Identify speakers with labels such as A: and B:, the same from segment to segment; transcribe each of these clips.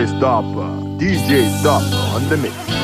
A: DJ Stopper, DJ Stopper on the mix.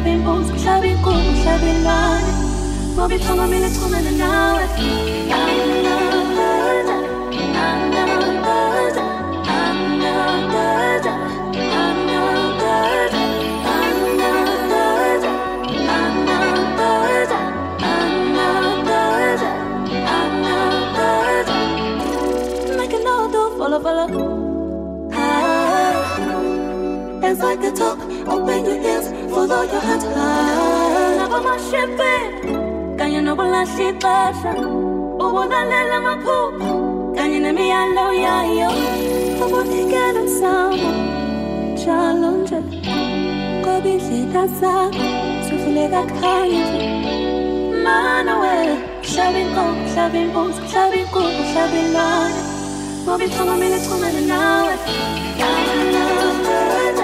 B: Hlaba imbuzi hlaba inkukhu hlaba ilwane ngoba ithoma mina echumene nawe. A follow, follow. Ah, It's like the talk, open your ears, follow your heart high. Lava mashipe, kanye nokulahla ixesha. Ubulalela amaphupha, kanye nemiyalo yayo. Ubunikela umsamo, njalo nje. Ngoba indlela zakho zivuleka khanye nje. Mana we, hlaba inkomo, hlaba imbuzi, hlaba inkukhu, hlaba ilwane. Ngoba ithoma mina echumene nawe. Thank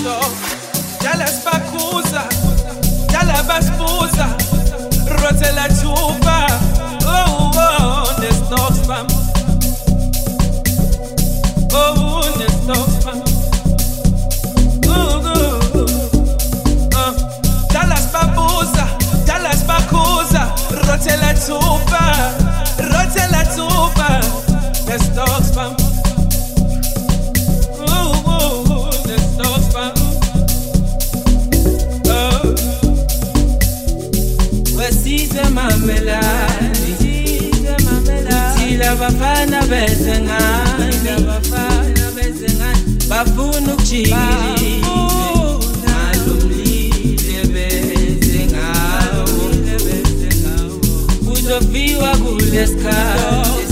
C: Dallas ya Dallas bacusa, ya rote la chupa, oh, oh, ne stofam, oh, ne stofam. Rote la tupa, rote la tupa. mamelani thina bafana bezengane bafuna ukujikilisa sizoviwa kulesikhathi.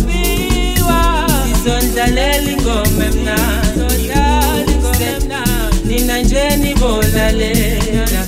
C: Sizondlalela ingoma emnandi. Nina nje nibolalela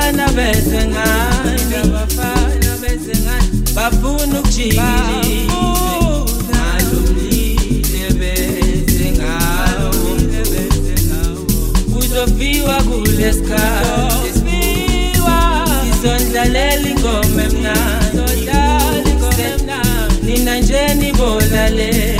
C: abafana bezengane abafana bezengane bafuna ukujikisa nalumile bezengawo kuzofiwa kulesikhathi sizondlalela ingoma emnandi. Nina nje nibolalela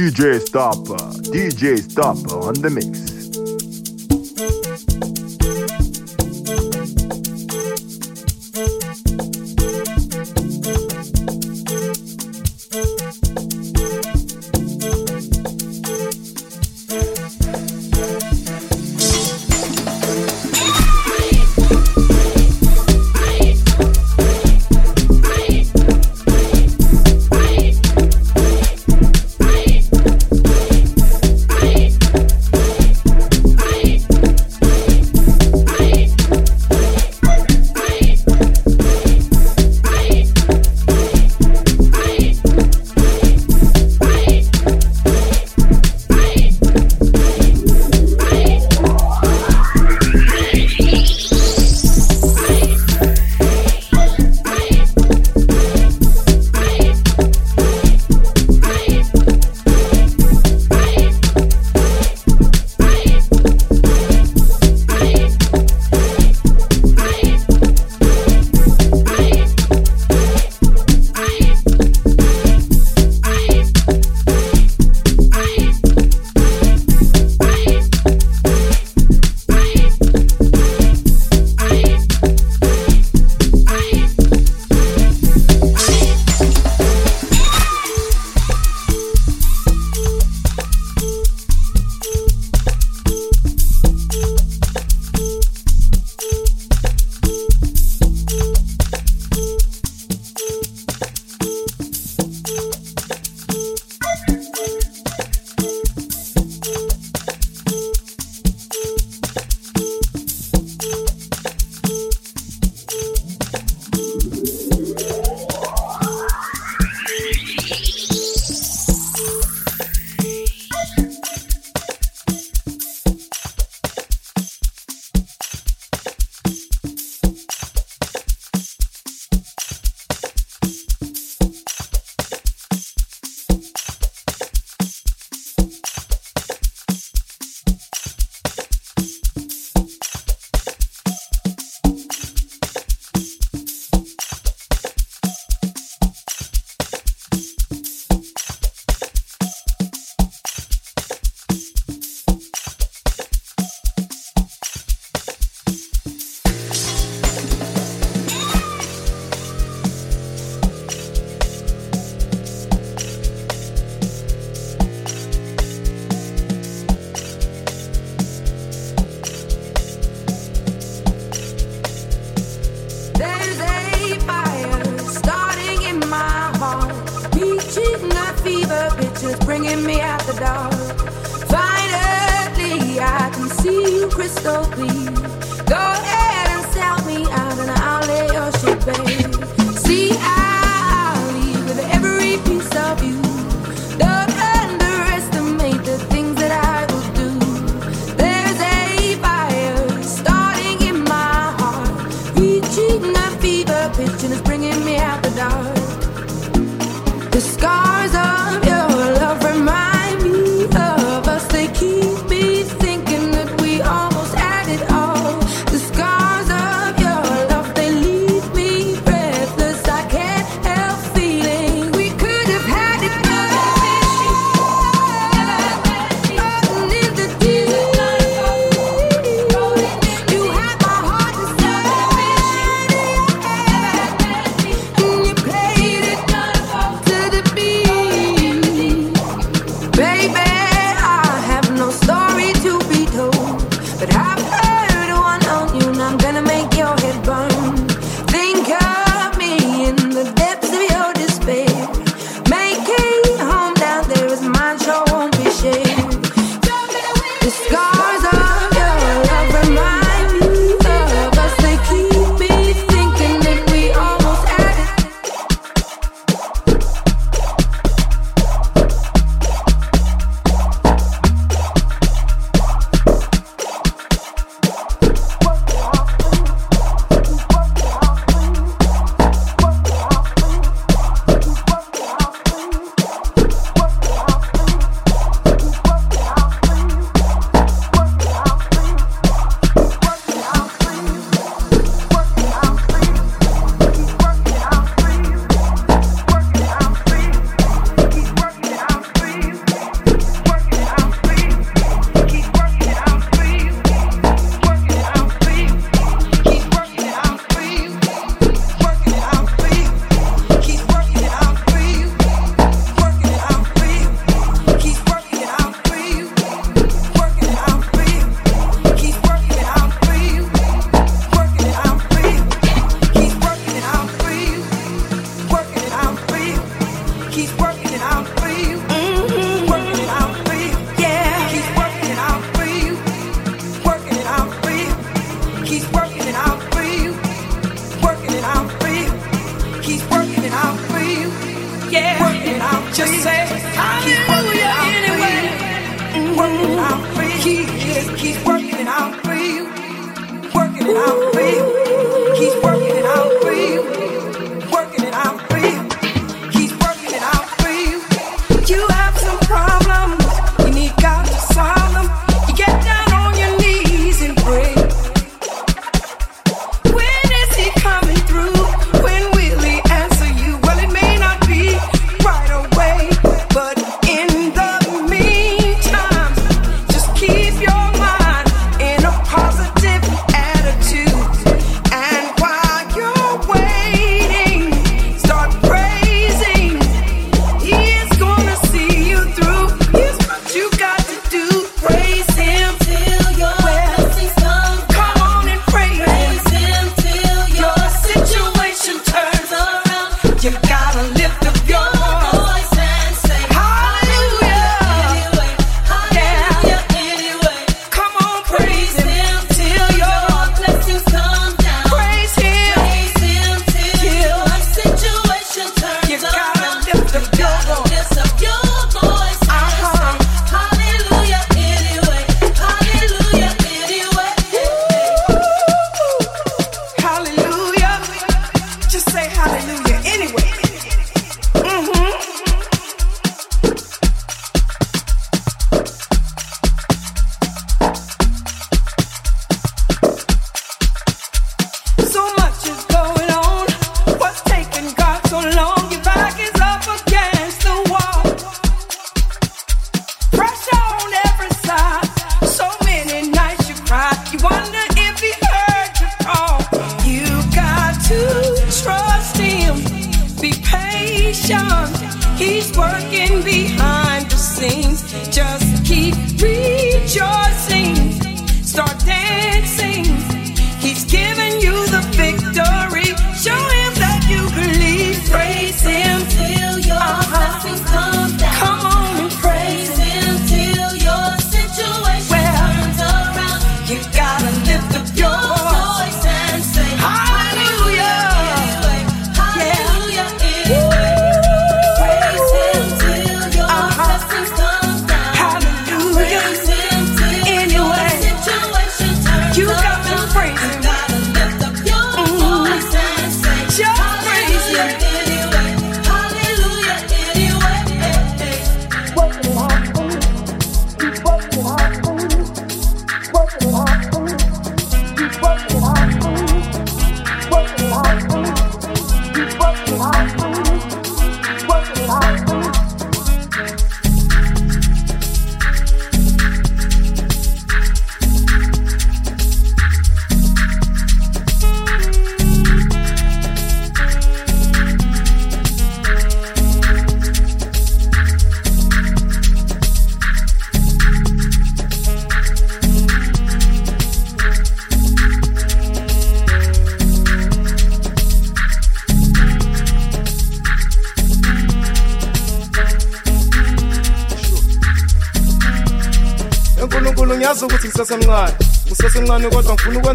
A: DJ Stopper, DJ Stopper on the mix.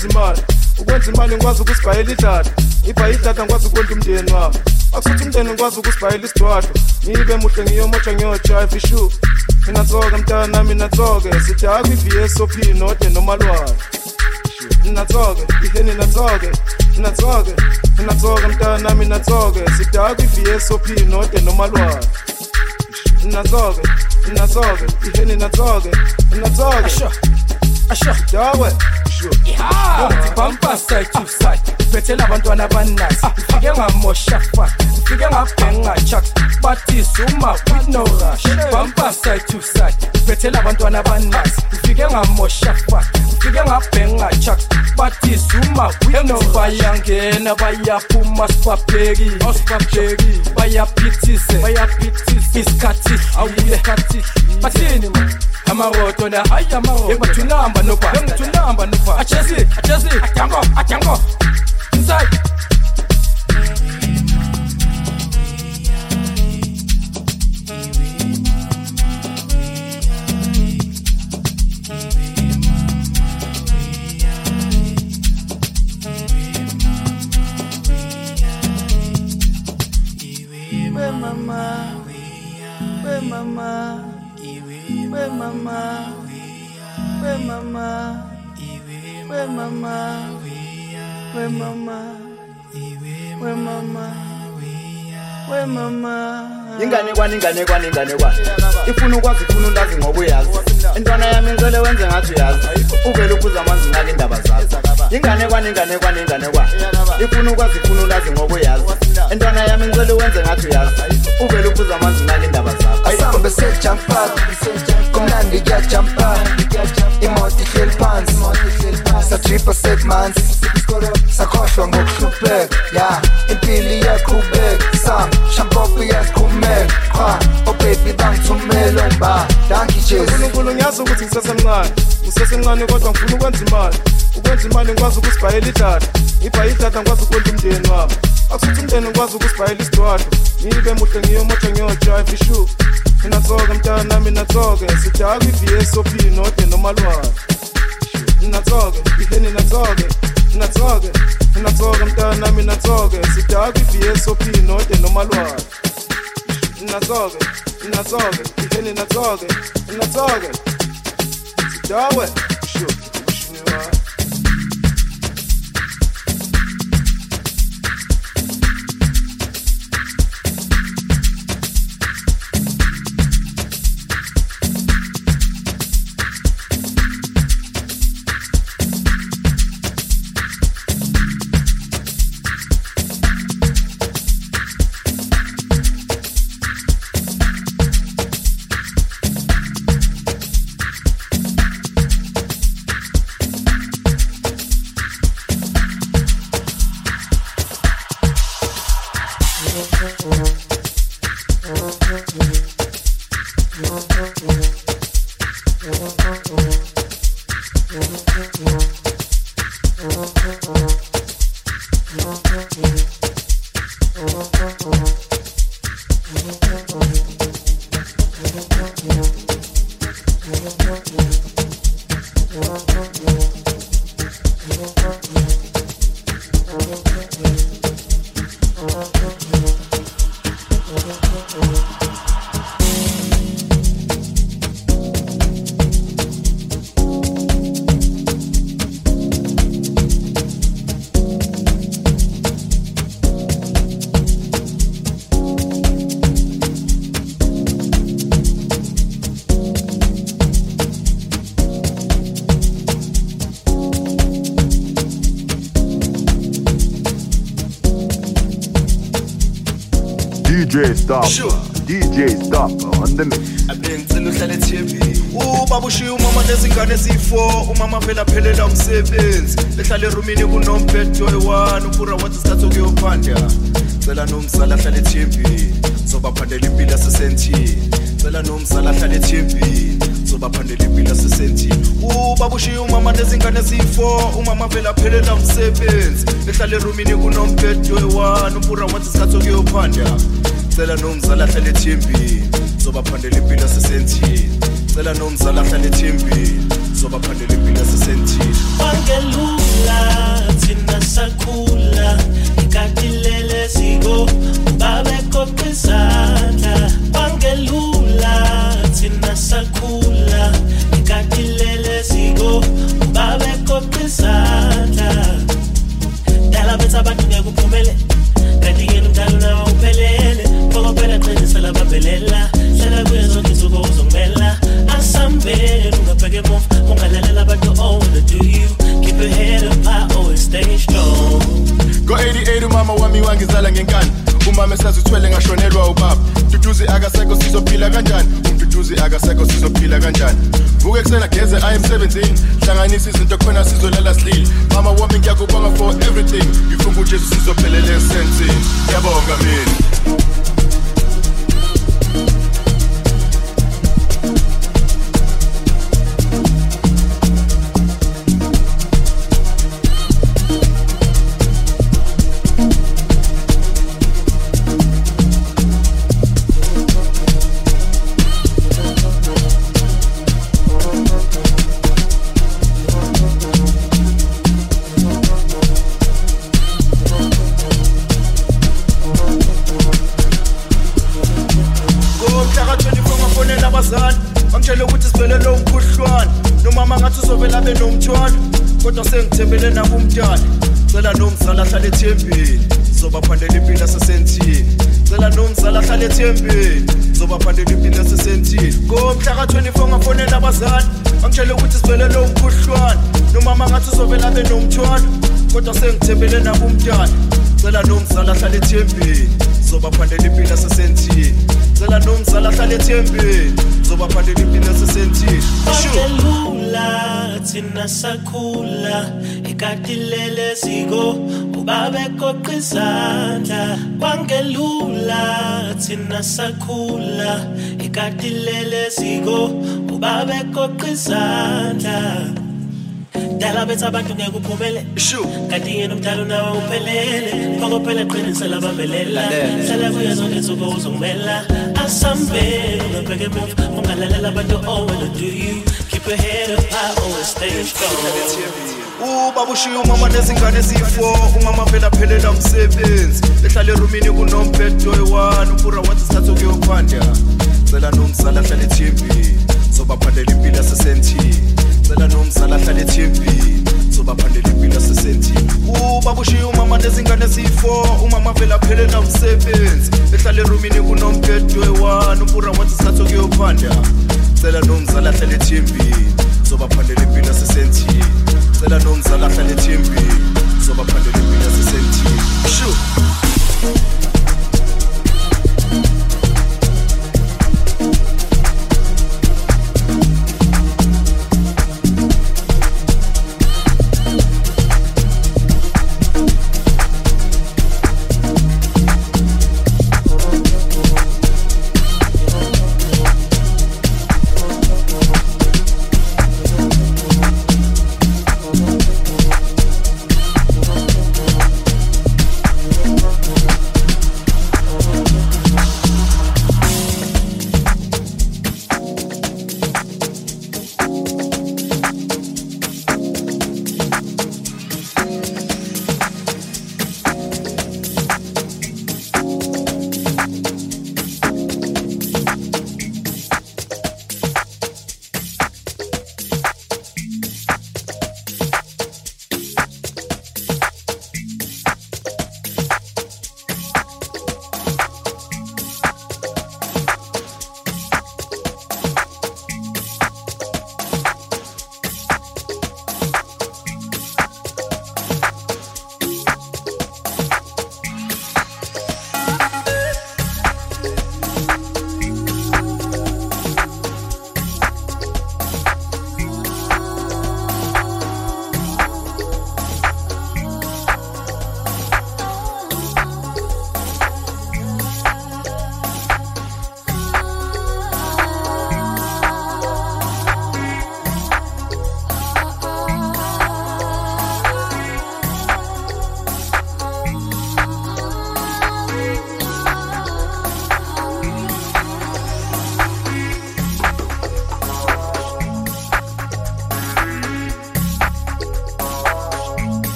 D: ukwenza imali ukwenza imali ngikwazi ukusibhayela idada ibhayi idada ngikwazi ukondla umndeni wabo akusuthi umndeni ngikwazi ukusibhayela isidwadwa ngibe muhle ngiyomotsha ngiyojive ishu mina tsoke mntana mina tsoke sithi akho i-vsop node noma lwayo mina tsoke iheni natsoke mina tsoke mina tsoke mntana mina tsoke sithi akho i-vsop node noma lwayo mina tsoke mina tsoke iheni natsoke mina tsoke asha
E: asha.
D: Dawe
E: bumper ah. side to side phethela abantwana abaninasi ngifike ah. ngamosha fuck ngifike ngabhenga chuck bathi suma with no rush. Bumper side to side phethela abantwana abaninasi ngifike ngamosha fuck ngifike ngabhenga chuck bathi suma with no rush. Bayangena bayaphuma sibapheki. Oh, Osibapheki bayaphithise. Bayaphithise. Isikhathi awuyisikhathi bathini man amaroto na hayi amaroto engathunamba noba engathunamba noba achesi achesi ajango ajango inside. We
D: mama we mama, we mama, we mama, we mama, we mama, we mama, we mama.
F: inganekwane inganekwane inganekwane ifuna ukwazi ifuna ulazi ngoba uyazi. Intwana yami ngicele wenze ngathi uyazi. Uvele uphuza amanzi ngake indaba zakho inganekwane inganekwane inganekwane ifuna ukwazi ifuna ulazi ngoba uyazi. Intwana yami ngicele wenze ngathi uyazi. Uvele uphuza amanzi ngake indaba zakho
G: asambe sejampa kumnandi kuyajampa satripa segmanzi sakhohlwa ngokuhlupheka ya impilo iyaqhubeka sam shampopo iyasiqhumeka qha obebi bangithumela umba dankijes
D: unkulunkulu ngiyazi ukuthi ngisesemncane ngisesemncane kodwa ngifuna ukwenza imali ukwenza imali ngikwazi ukusibhayela idatha ngibhaye idatha ngikwazi ukwenza umndeni wami akusuthi umndeni ngikwazi ukusibhayela isidwadlo ngibe muhle ngiyomotsha ngiyojive ishu ninatsoke mntana nami natsoke sidakwa i-vsop node nomalwane ninatsoke ihe ninatsoke ninatsoke ninatsoke mntana nami natsoke sidakwa i-vsop node nomalwane ninatsoke ninatsoke ihe ninatsoke ninatsoke sidawe shu ushini DJ
A: Stop. Sure. DJ Stop uh, on the mix.
H: abengicela uhlale TV ubaba ushiya umama lezingane eziyi-4 umama vele aphelela umsebenzi. Ehlala erumini kunombhedo oyi-1 upura wathi isikhathi okuyophanda cela nomzala ahlale ethembini zobaphandela impilo asesentini. Cela nomzala ahlale ethembini zobaphandela impilo asesentini. Ubaba ushiya umama lezingane eziyi-4 umama vele aphelela umsebenzi. Ehlala erumini kunombhedo oyi-1 upura wathi isikhathi okuyophanda cela nomzala ahlale ethembini zobaphandela impilo asesentini cela nomzala ahlale ethembini zobaphandela impilo asesentini
I: wangelula thina sakhula ikatilele ziko babekoqa
H: wangizala ngenkani umama esazithwele ngashonelwa ubaba mduduzi akasekho sizophila kanjani? Umduduzi akasekho sizophila kanjani? Vuke ekusena geze aye emsebenzini hlanganisa izinto khona sizolala silile. Mama wami ngiyakubonga for everything. Ngifunga ujesu sizophelela esensini ngiyabonga mina kodwa sengithembele nakumntwana cela nomzala ahlale ethembeni zobaphandela impilo asesentini cela nomzala ahlale ethembeni zobaphandela impilo asesentini ngomhla ka-24 ngafonela abazali angitshele ukuthi sibelele umkhuhlwane nomama ngathi uzovela benomthwalo kodwa sengithembele nakumntwana cela nomzala ahlale ethembeni zobaphandela impilo asesentini cela nomzala ahlale ethembeni zobaphandela impilo asesentini
I: Sure. sakhula thina sakhula. Ekati lele ziko ubabe koqizandla kwangelula thina sakhula. Ekati lele ziko ubabe koqizandla dala bethu abantu ngeke uphumele. Kanti yena umdala nawe uphelele kokophela qinise labambelela. Hlala kuyo zonke insuku uzongimela asambele ungabheke emuva ungalalela abantu oh when do you. Keep your head up high always stay strong.
H: Ubaba ushiye umama nezingane eziyi-four umama vele aphelela umsebenzi ehlala erumini kunombhedo oyi-one ubura wathi isikhathi okuyophanda cela nomzala ahlale ethembini zobaphandela impilo yasesentini cela nomzala ahlale ethembini zobaphandela impilo yasesentini ubaba ushiye umama nezingane eziyi-four umama vele aphelela umsebenzi ehlala erumini kunombhedo oyi-one ubura wathi isikhathi okuyophanda cela nomzala ahlale ethembini zobaphandela impilo yasesentini cela nomzala ahlale ethembini zobaphandela impilo yasesentini sure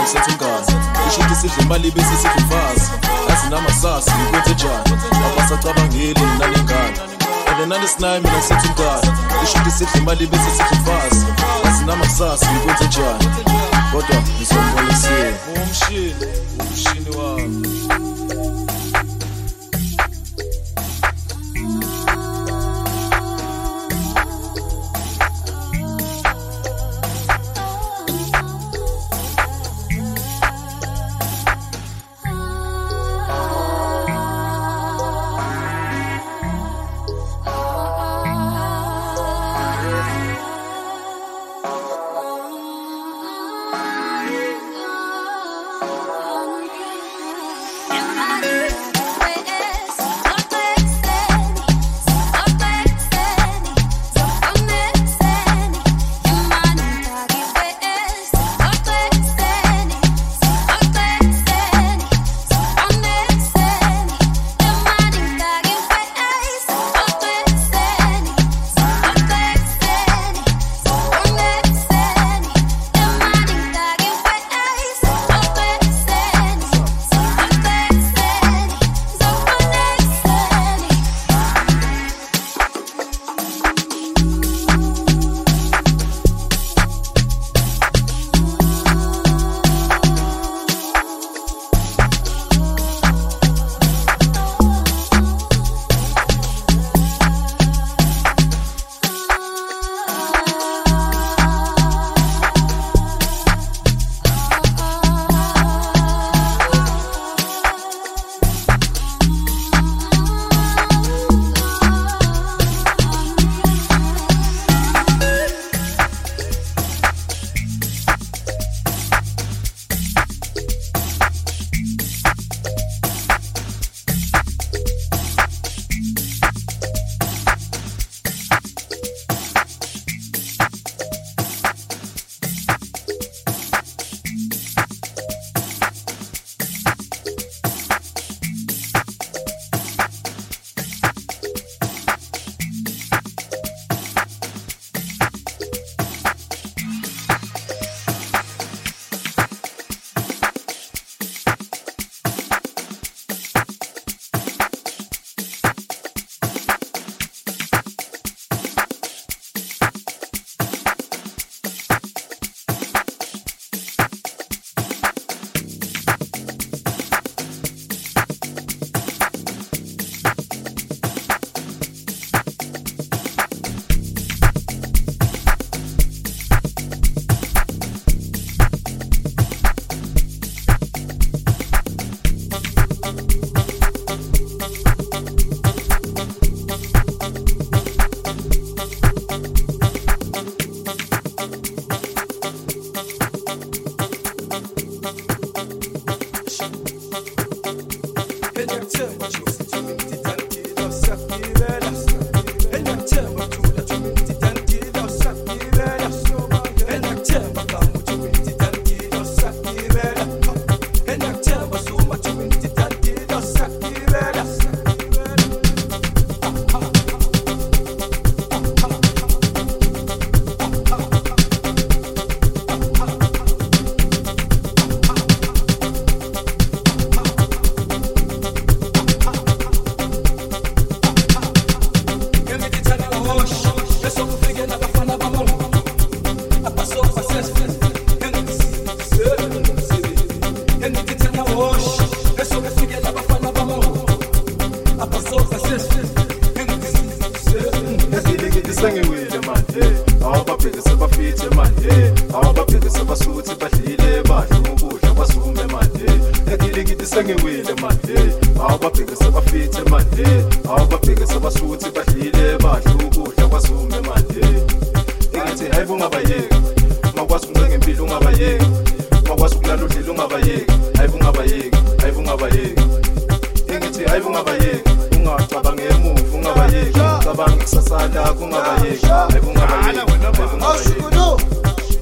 J: ngisethe ingane kusho ukuthi sidle imali bese sithi umfazi yazi namasasi ngikwenze njani abasacabangeli nalengane and mina nalesinayi mina sithi umngane ishuthi sidla imali bese sithi mfazi azinama kusasa ngikwenze njani kodwa ngizombonisile
K: umshini
J: umshini wami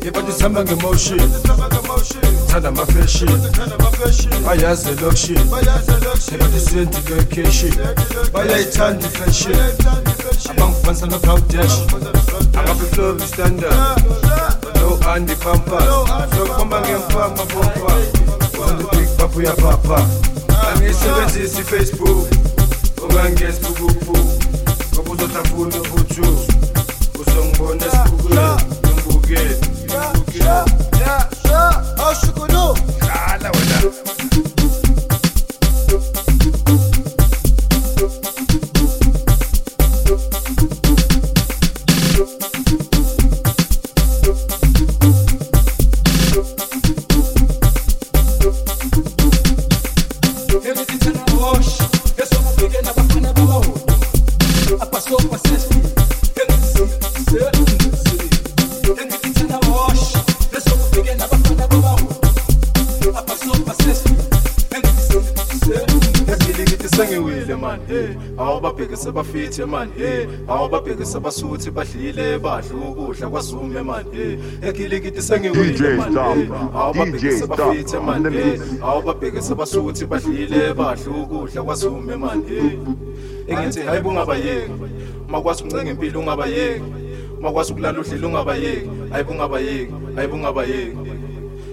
K: Ibantu
L: sihamba ngemotion. Thanda amafashion. Bayazi elokshin siyendi location Bayayithanda ifashion. Abangifanisa no-Bangladesh Angabe flow standard. No Andy Pampas. Sokuhamba ngempama bomba On the big papa uyapapa Angisebenzisi Facebook Ungangesi bukubu Ngoba uzongibona esibukweni ngibukeni
K: kwasuthi mani eh awababhekisa basuthi badlile badla ukudla kwasume mani eh egilikiti sengiwile mani awababhekisa bafithe mani eh awababhekisa basuthi badlile badla ukudla kwasume mani eh engithi hayi bungabayeki. Makwazi uncenge impilo ungabayeki. Makwazi ukulala udlile ungabayeki. Hayi bungabayeki. Hayi bungabayeki.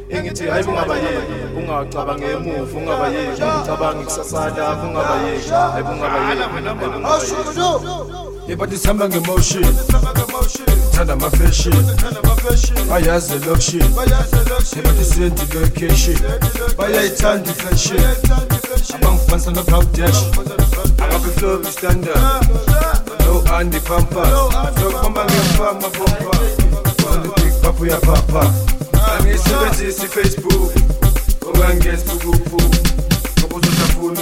K: engithi hayi bungabayeki ungacabange emuva ungabayeki ungicabange ikusasa lakho ungabayeki hayi bungabayeki
L: yebat oh, isihamba ngemotion thanda amafashion bayazi elokshin yebat isiyendi location. Bayayithanda ifashion abangifanisa nobhawudesh ababeflobi standard. No andy pampas lokubamba ngempama pompa on the big papu yapapa ngisebenzisa iFacebook Ungangenzi bukubu Ngoba uzotha funa